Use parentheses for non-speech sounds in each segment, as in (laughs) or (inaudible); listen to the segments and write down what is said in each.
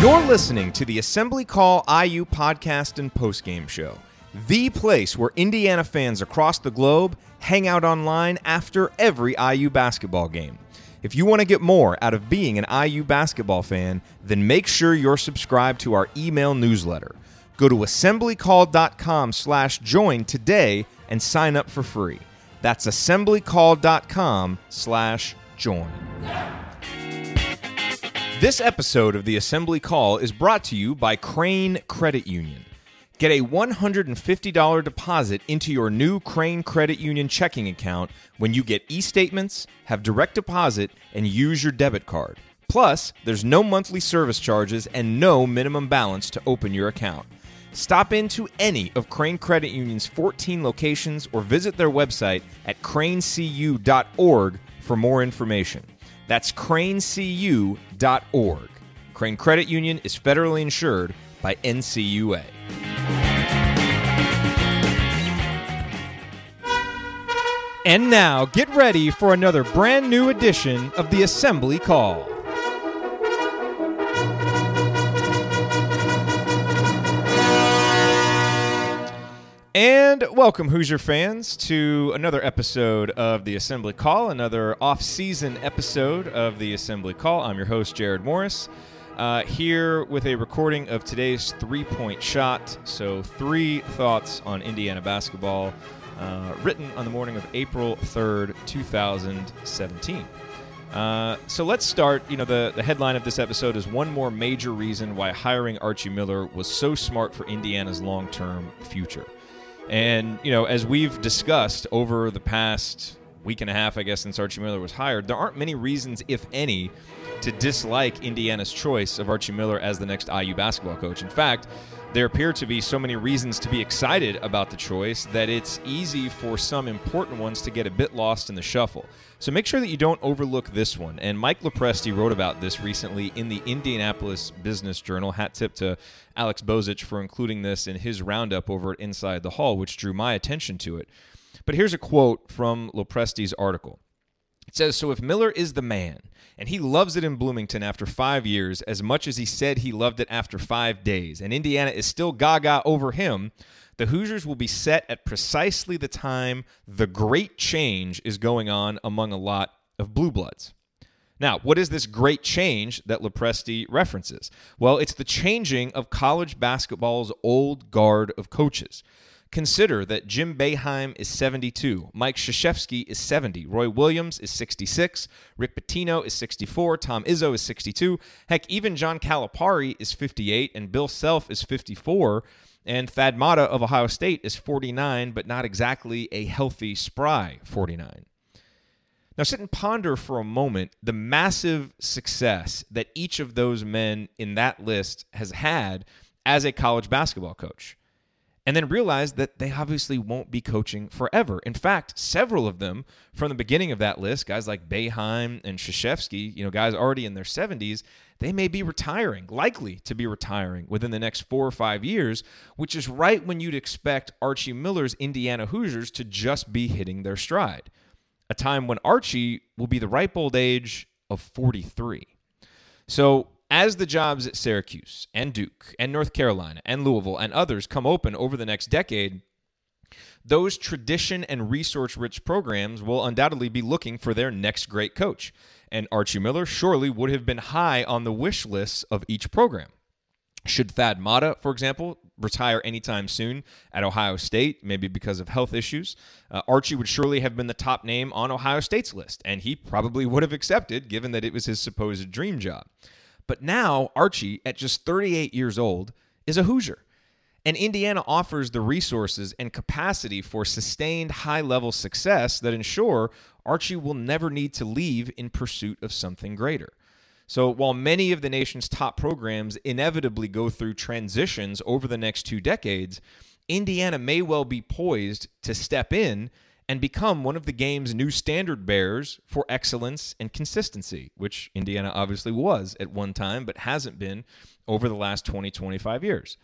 You're listening to the Assembly Call IU podcast and postgame show, the place where Indiana fans across the globe hang out online after every IU basketball game. If you want to get more out of being an IU basketball fan, then make sure you're subscribed to our email newsletter. Go to assemblycall.com slash join today and sign up for free. That's assemblycall.com slash join. This episode of the Assembly Call is brought to you by Crane Credit Union. Get a $150 deposit into your new Crane Credit Union checking account when you get e statements, have direct deposit, and use your debit card. Plus, there's no monthly service charges and no minimum balance to open your account. Stop into any of Crane Credit Union's 14 locations or visit their website at cranecu.org for more information. That's cranecu.org. Crane Credit Union is federally insured by NCUA. And now, get ready for another brand new edition of the Assembly Call. And welcome, Hoosier fans, to another episode of the Assembly Call, another off-season episode of the Assembly Call. I'm your host, Jared Morris, uh, here with a recording of today's three-point shot. So, three thoughts on Indiana basketball, uh, written on the morning of April 3rd, 2017. Uh, so let's start. You know, the, the headline of this episode is one more major reason why hiring Archie Miller was so smart for Indiana's long term future. And, you know, as we've discussed over the past week and a half, I guess, since Archie Miller was hired, there aren't many reasons, if any, to dislike Indiana's choice of Archie Miller as the next IU basketball coach. In fact, there appear to be so many reasons to be excited about the choice that it's easy for some important ones to get a bit lost in the shuffle. So make sure that you don't overlook this one. And Mike Lopresti wrote about this recently in the Indianapolis Business Journal. Hat tip to Alex Bozich for including this in his roundup over at Inside the Hall, which drew my attention to it. But here's a quote from Lopresti's article. It says So if Miller is the man, and he loves it in Bloomington after five years as much as he said he loved it after five days, and Indiana is still gaga over him, the Hoosiers will be set at precisely the time the great change is going on among a lot of blue bloods. Now, what is this great change that Lopresti references? Well, it's the changing of college basketball's old guard of coaches. Consider that Jim Boeheim is 72, Mike Krzyzewski is 70, Roy Williams is 66, Rick Pitino is 64, Tom Izzo is 62, heck, even John Calipari is 58, and Bill Self is 54. And Thad Matta of Ohio State is 49, but not exactly a healthy, spry 49. Now, sit and ponder for a moment the massive success that each of those men in that list has had as a college basketball coach. And then realize that they obviously won't be coaching forever. In fact, several of them from the beginning of that list, guys like Boeheim and Krzyzewski, you know, guys already in their 70s, they may be retiring, likely to be retiring within the next four or five years, which is right when you'd expect Archie Miller's Indiana Hoosiers to just be hitting their stride. A time when Archie will be the ripe old age of 43. So, as the jobs at Syracuse and Duke and North Carolina and Louisville and others come open over the next decade, those tradition and resource rich programs will undoubtedly be looking for their next great coach. And Archie Miller surely would have been high on the wish lists of each program. Should Thad Matta, for example, retire anytime soon at Ohio State, maybe because of health issues, uh, Archie would surely have been the top name on Ohio State's list, and he probably would have accepted given that it was his supposed dream job. But now, Archie, at just 38 years old, is a Hoosier. And Indiana offers the resources and capacity for sustained high level success that ensure Archie will never need to leave in pursuit of something greater. So, while many of the nation's top programs inevitably go through transitions over the next two decades, Indiana may well be poised to step in and become one of the game's new standard bearers for excellence and consistency, which Indiana obviously was at one time, but hasn't been over the last 20, 25 years.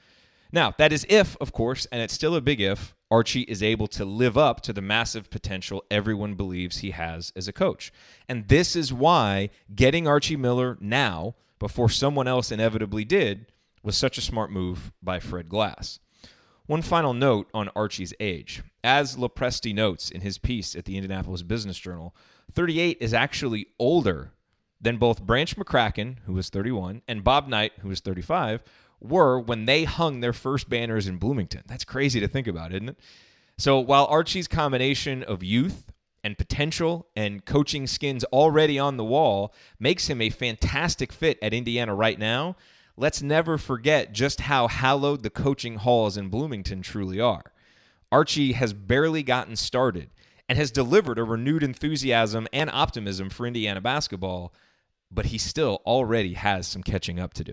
Now, that is if, of course, and it's still a big if, Archie is able to live up to the massive potential everyone believes he has as a coach. And this is why getting Archie Miller now before someone else inevitably did was such a smart move by Fred Glass. One final note on Archie's age. As Lopresti notes in his piece at the Indianapolis Business Journal, 38 is actually older than both Branch McCracken, who was 31, and Bob Knight, who was 35, were when they hung their first banners in Bloomington. That's crazy to think about, isn't it? So while Archie's combination of youth and potential and coaching skins already on the wall makes him a fantastic fit at Indiana right now, let's never forget just how hallowed the coaching halls in Bloomington truly are. Archie has barely gotten started and has delivered a renewed enthusiasm and optimism for Indiana basketball, but he still already has some catching up to do.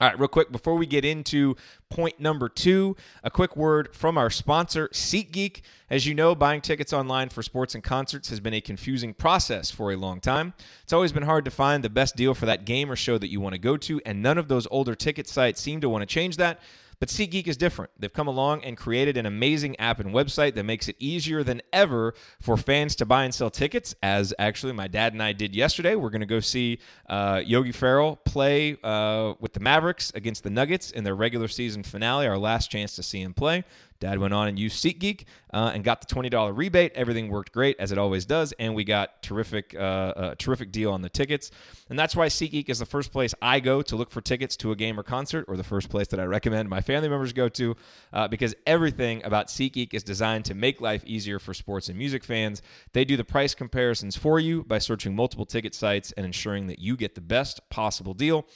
All right, real quick, before we get into point number two, a quick word from our sponsor, SeatGeek. As you know, buying tickets online for sports and concerts has been a confusing process for a long time. It's always been hard to find the best deal for that game or show that you want to go to, and none of those older ticket sites seem to want to change that. But SeatGeek is different. They've come along and created an amazing app and website that makes it easier than ever for fans to buy and sell tickets, as actually my dad and I did yesterday. We're going to go see uh, Yogi Ferrell play uh, with the Mavericks against the Nuggets in their regular season finale, our last chance to see him play. Dad went on and used SeatGeek uh, and got the $20 rebate. Everything worked great as it always does, and we got terrific, uh, a terrific deal on the tickets. And that's why SeatGeek is the first place I go to look for tickets to a game or concert, or the first place that I recommend my family members go to, uh, because everything about SeatGeek is designed to make life easier for sports and music fans. They do the price comparisons for you by searching multiple ticket sites and ensuring that you get the best possible deal.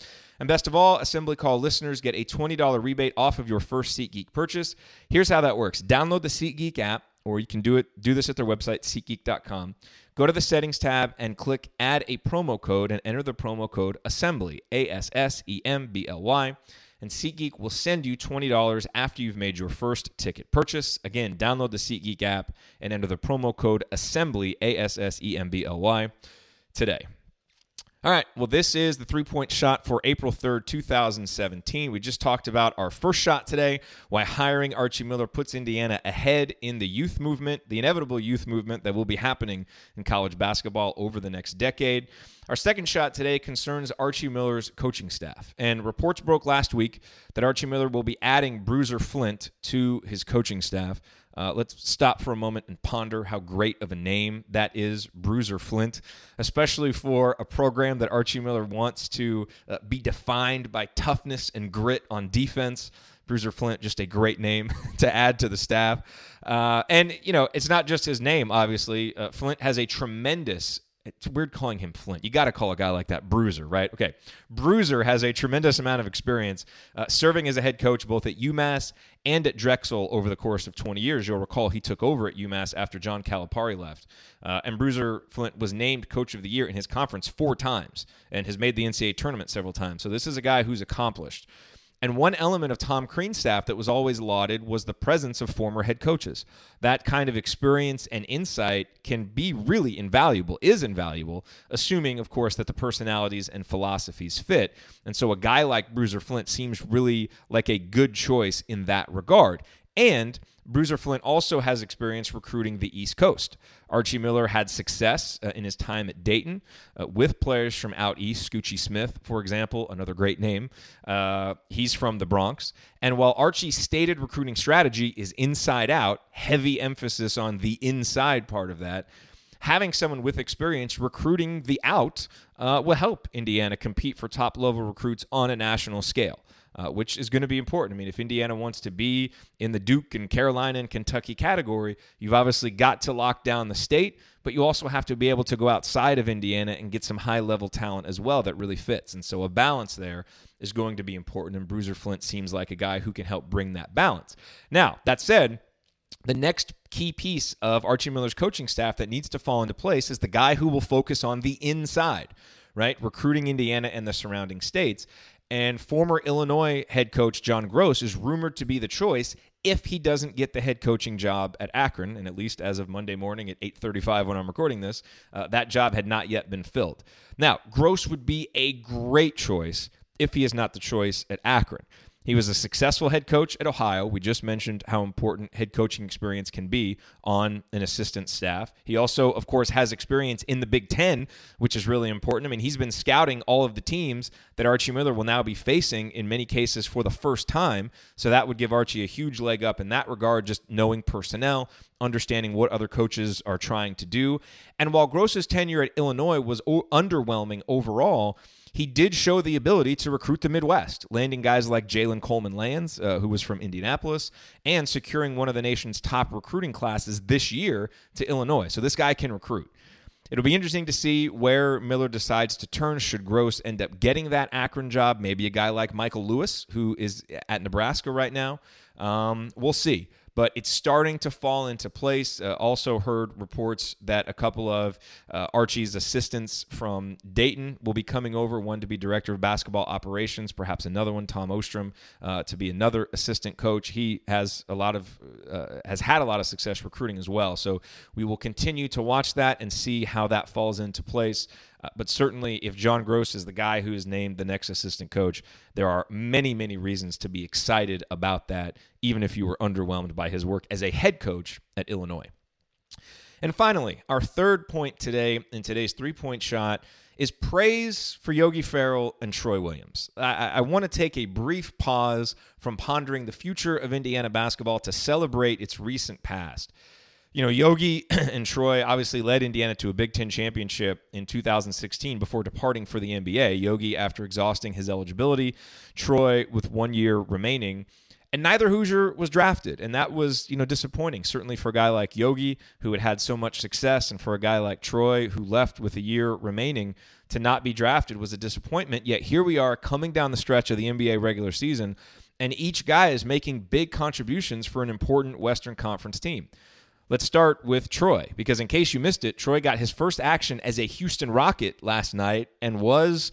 And best of all, Assembly Call listeners get a $20 rebate off of your first SeatGeek purchase. Here's how that works. Download the SeatGeek app, or you can do it do this at their website, SeatGeek.com. Go to the settings tab and click add a promo code and enter the promo code assembly, A S S E M B L Y. And SeatGeek will send you $20 after you've made your first ticket purchase. Again, download the SeatGeek app and enter the promo code assembly, A S S E M B L Y, today. All right. Well, this is the three point shot for April 3rd, 2017. We just talked about our first shot today, why hiring Archie Miller puts Indiana ahead in the youth movement, the inevitable youth movement that will be happening in college basketball over the next decade. Our second shot today concerns Archie Miller's coaching staff. And reports broke last week that Archie Miller will be adding Bruiser Flint to his coaching staff. Uh, let's stop for a moment and ponder how great of a name that is, Bruiser Flint, especially for a program that Archie Miller wants to uh, be defined by toughness and grit on defense. Bruiser Flint, just a great name (laughs) to add to the staff. Uh, and, you know, it's not just his name, obviously. Uh, Flint has a tremendous it's weird calling him Flint. You got to call a guy like that Bruiser, right? Okay. Bruiser has a tremendous amount of experience uh, serving as a head coach both at UMass and at Drexel over the course of 20 years. You'll recall he took over at UMass after John Calipari left. Uh, and Bruiser Flint was named coach of the year in his conference four times and has made the NCAA tournament several times. So this is a guy who's accomplished. And one element of Tom Crean's staff that was always lauded was the presence of former head coaches. That kind of experience and insight can be really invaluable, is invaluable, assuming, of course, that the personalities and philosophies fit. And so a guy like Bruiser Flint seems really like a good choice in that regard. And Bruiser Flint also has experience recruiting the East Coast. Archie Miller had success uh, in his time at Dayton uh, with players from out east. Scoochie Smith, for example, another great name. Uh, he's from the Bronx. And while Archie's stated recruiting strategy is inside out, heavy emphasis on the inside part of that, having someone with experience recruiting the out uh, will help Indiana compete for top level recruits on a national scale uh, which is going to be important. I mean, if Indiana wants to be in the Duke and Carolina and Kentucky category, you've obviously got to lock down the state, but you also have to be able to go outside of Indiana and get some high level talent as well that really fits. And so a balance there is going to be important. And Bruiser Flint seems like a guy who can help bring that balance. Now, that said, the next key piece of Archie Miller's coaching staff that needs to fall into place is the guy who will focus on the inside right? Recruiting Indiana and the surrounding states. And former Illinois head coach John Groce is rumored to be the choice if he doesn't get the head coaching job at Akron, and at least as of Monday morning at 8:35 when I'm recording this, uh, that job had not yet been filled. Now, Gross would be a great choice if he is not the choice at Akron. He was a successful head coach at Ohio. We just mentioned how important head coaching experience can be on an assistant staff. He also, of course, has experience in the Big Ten, which is really important. I mean, he's been scouting all of the teams that Archie Miller will now be facing in many cases for the first time. So that would give Archie a huge leg up in that regard, just knowing personnel, understanding what other coaches are trying to do. And while Groce's tenure at Illinois was o- underwhelming overall, he did show the ability to recruit the Midwest, landing guys like Jalen Coleman Lands, uh, who was from Indianapolis, and securing one of the nation's top recruiting classes this year to Illinois. So this guy can recruit. It'll be interesting to see where Miller decides to turn. Should Groce end up getting that Akron job? Maybe a guy like Michael Lewis, who is at Nebraska right now. Um, we'll see but it's starting to fall into place. Uh, also heard reports that a couple of uh, Archie's assistants from Dayton will be coming over. One to be director of basketball operations, perhaps another one, Tom Ostrom, uh, to be another assistant coach. He has a lot of uh, has had a lot of success recruiting as well. So we will continue to watch that and see how that falls into place. Uh, but certainly, if John Groce is the guy who is named the next assistant coach, there are many, many reasons to be excited about that, even if you were underwhelmed by his work as a head coach at Illinois. And finally, our third point today in today's three point shot is praise for Yogi Ferrell and Troy Williams. I, I want to take a brief pause from pondering the future of Indiana basketball to celebrate its recent past you know, Yogi (clears throat) and Troy obviously led Indiana to a Big Ten championship in 2016 before departing for the NBA. Yogi, after exhausting his eligibility, Troy with one year remaining. And neither Hoosier was drafted. And that was, you know, disappointing, certainly for a guy like Yogi, who had had so much success, and for a guy like Troy, who left with a year remaining to not be drafted was a disappointment. Yet here we are coming down the stretch of the NBA regular season, and each guy is making big contributions for an important Western Conference team. Let's start with Troy, because in case you missed it, Troy got his first action as a Houston Rocket last night and was,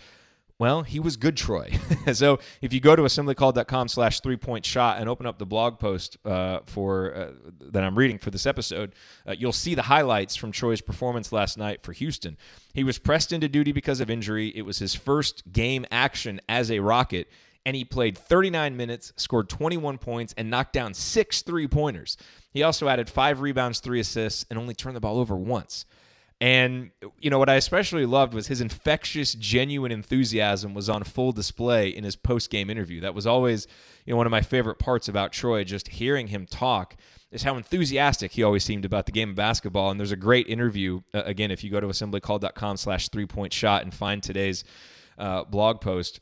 well, he was good Troy. (laughs) so if you go to assemblycall.com slash three point shot and open up the blog post uh, for uh, that I'm reading for this episode, uh, you'll see the highlights from Troy's performance last night for Houston. He was pressed into duty because of injury. It was his first game action as a Rocket and he played 39 minutes, scored 21 points, and knocked down six three pointers. He also added five rebounds, three assists, and only turned the ball over once. And you know what I especially loved was his infectious, genuine enthusiasm was on full display in his post-game interview. That was always, you know, one of my favorite parts about Troy. Just hearing him talk is how enthusiastic he always seemed about the game of basketball. And there's a great interview uh, again if you go to assemblycall.com/slash three-point shot and find today's uh, blog post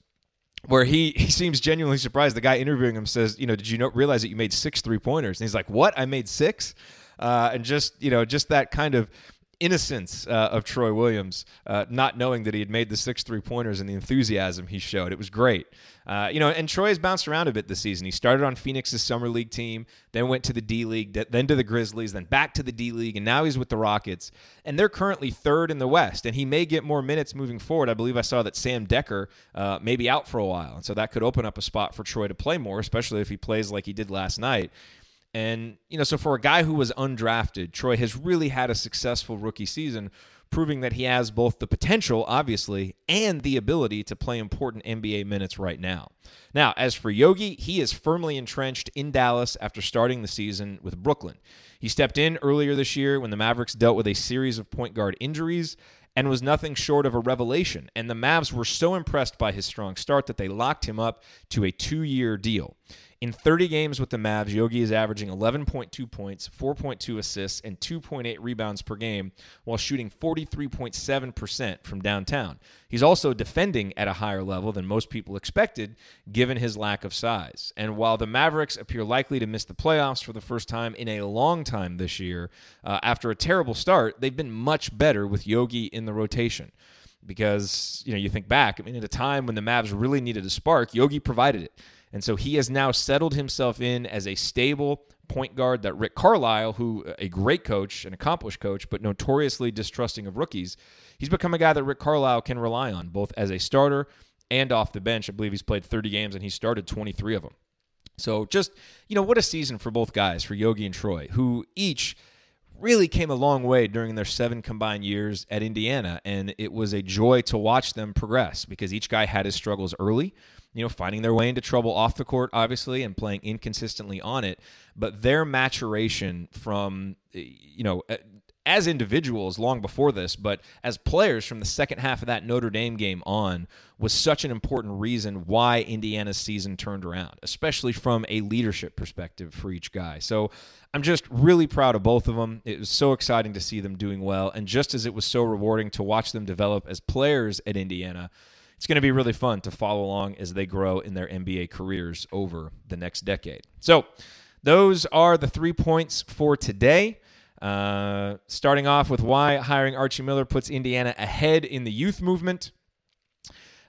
where he (laughs) he seems genuinely surprised. The guy interviewing him says, "You know, did you know, realize that you made six three pointers?" And he's like, "What? I made six? Uh, and just you know, just that kind of innocence uh, of Troy Williams, uh, not knowing that he had made the six three pointers and the enthusiasm he showed. It was great. Uh, you know, and Troy has bounced around a bit this season. He started on Phoenix's summer league team, then went to the D League, then to the Grizzlies, then back to the D League, and now he's with the Rockets. And they're currently third in the West, and he may get more minutes moving forward. I believe I saw that Sam Dekker uh, may be out for a while, and so that could open up a spot for Troy to play more, especially if he plays like he did last night. And, you know, so for a guy who was undrafted, Troy has really had a successful rookie season, proving that he has both the potential, obviously, and the ability to play important NBA minutes right now. Now, as for Yogi, he is firmly entrenched in Dallas after starting the season with Brooklyn. He stepped in earlier this year when the Mavericks dealt with a series of point guard injuries and was nothing short of a revelation. And the Mavs were so impressed by his strong start that they locked him up to a two year deal. In 30 games with the Mavs, Yogi is averaging 11.2 points, 4.2 assists, and 2.8 rebounds per game while shooting 43.7% from downtown. He's also defending at a higher level than most people expected, given his lack of size. And while the Mavericks appear likely to miss the playoffs for the first time in a long time this year, uh, after a terrible start, they've been much better with Yogi in the rotation because you know you think back. I mean, at a time when the Mavs really needed a spark, Yogi provided it. And so he has now settled himself in as a stable point guard that Rick Carlisle, who uh, a great coach, an accomplished coach, but notoriously distrusting of rookies, he's become a guy that Rick Carlisle can rely on, both as a starter and off the bench. I believe he's played 30 games and he started 23 of them. So just, you know, what a season for both guys, for Yogi and Troy, who each really came a long way during their seven combined years at Indiana. And it was a joy to watch them progress because each guy had his struggles early you know, finding their way into trouble off the court, obviously, and playing inconsistently on it. But their maturation from, eh, you know, eh, as individuals long before this, but as players from the second half of that Notre Dame game on was such an important reason why Indiana's season turned around, especially from a leadership perspective for each guy. So I'm just really proud of both of them. It was so exciting to see them doing well. And just as it was so rewarding to watch them develop as players at Indiana, it's going to be really fun to follow along as they grow in their NBA careers over the next decade. So, those are the three points for today. Uh, starting off with why hiring Archie Miller puts Indiana ahead in the youth movement.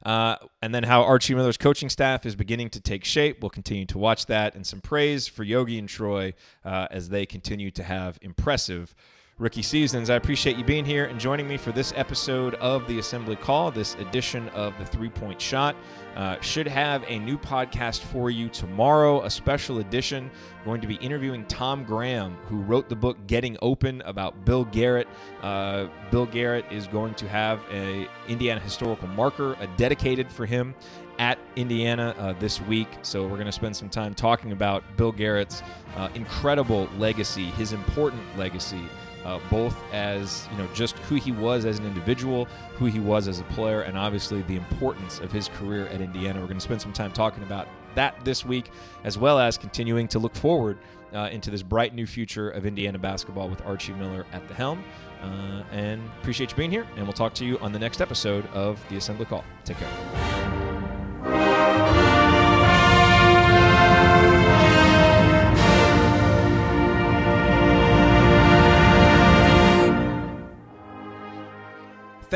Uh, and then how Archie Miller's coaching staff is beginning to take shape. We'll continue to watch that and some praise for Yogi and Troy uh, as they continue to have impressive rookie seasons. I appreciate you being here and joining me for this episode of the Assembly Call, this edition of the Three Point Shot. Uh, should have a new podcast for you tomorrow, a special edition. Going to be interviewing Tom Graham, who wrote the book Getting Open about Bill Garrett. Uh, Bill Garrett is going to have a Indiana historical marker, a dedicated for him at Indiana uh, this week. So we're going to spend some time talking about Bill Garrett's uh, incredible legacy, his important legacy uh, both as you know just who he was as an individual, who he was as a player, and obviously the importance of his career at Indiana. We're going to spend some time talking about that this week, as well as continuing to look forward uh, into this bright new future of Indiana basketball with Archie Miller at the helm. Uh, and appreciate you being here, and we'll talk to you on the next episode of the Assembly Call. Take care.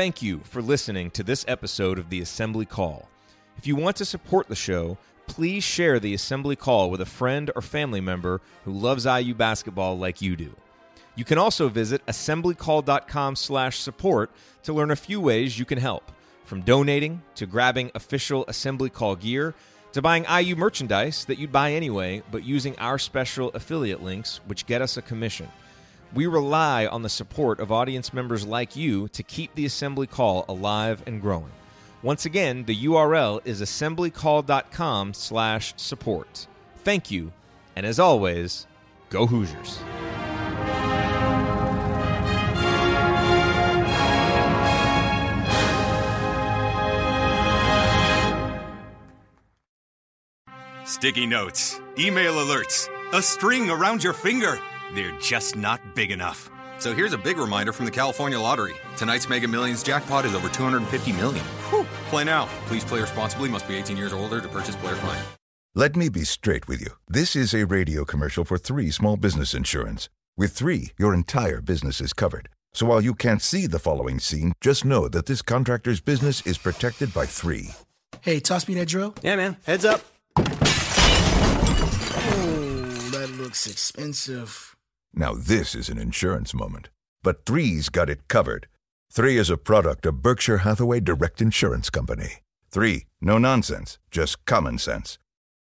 Thank you for listening to this episode of the Assembly Call. If you want to support the show, please share the Assembly Call with a friend or family member who loves IU basketball like you do. You can also visit assemblycall.com/support to learn a few ways you can help, from donating to grabbing official Assembly Call gear to buying IU merchandise that you'd buy anyway, but using our special affiliate links which get us a commission. We rely on the support of audience members like you to keep the assembly call alive and growing. Once again, the URL is assemblycall.com slash support. Thank you, and as always, go Hoosiers. Sticky notes, email alerts, a string around your finger. They're just not big enough. So here's a big reminder from the California Lottery. Tonight's Mega Millions jackpot is over 250 million. Whew. Play now. Please play responsibly. Must be 18 years or older to purchase player client. Let me be straight with you. This is a radio commercial for 3 small business insurance. With 3, your entire business is covered. So while you can't see the following scene, just know that this contractor's business is protected by 3. Hey, toss me that drill. Yeah, man. Heads up. Oh, that looks expensive. Now this is an insurance moment. But Three's got it covered. Three is a product of Berkshire Hathaway Direct Insurance Company. Three, no nonsense, just common sense.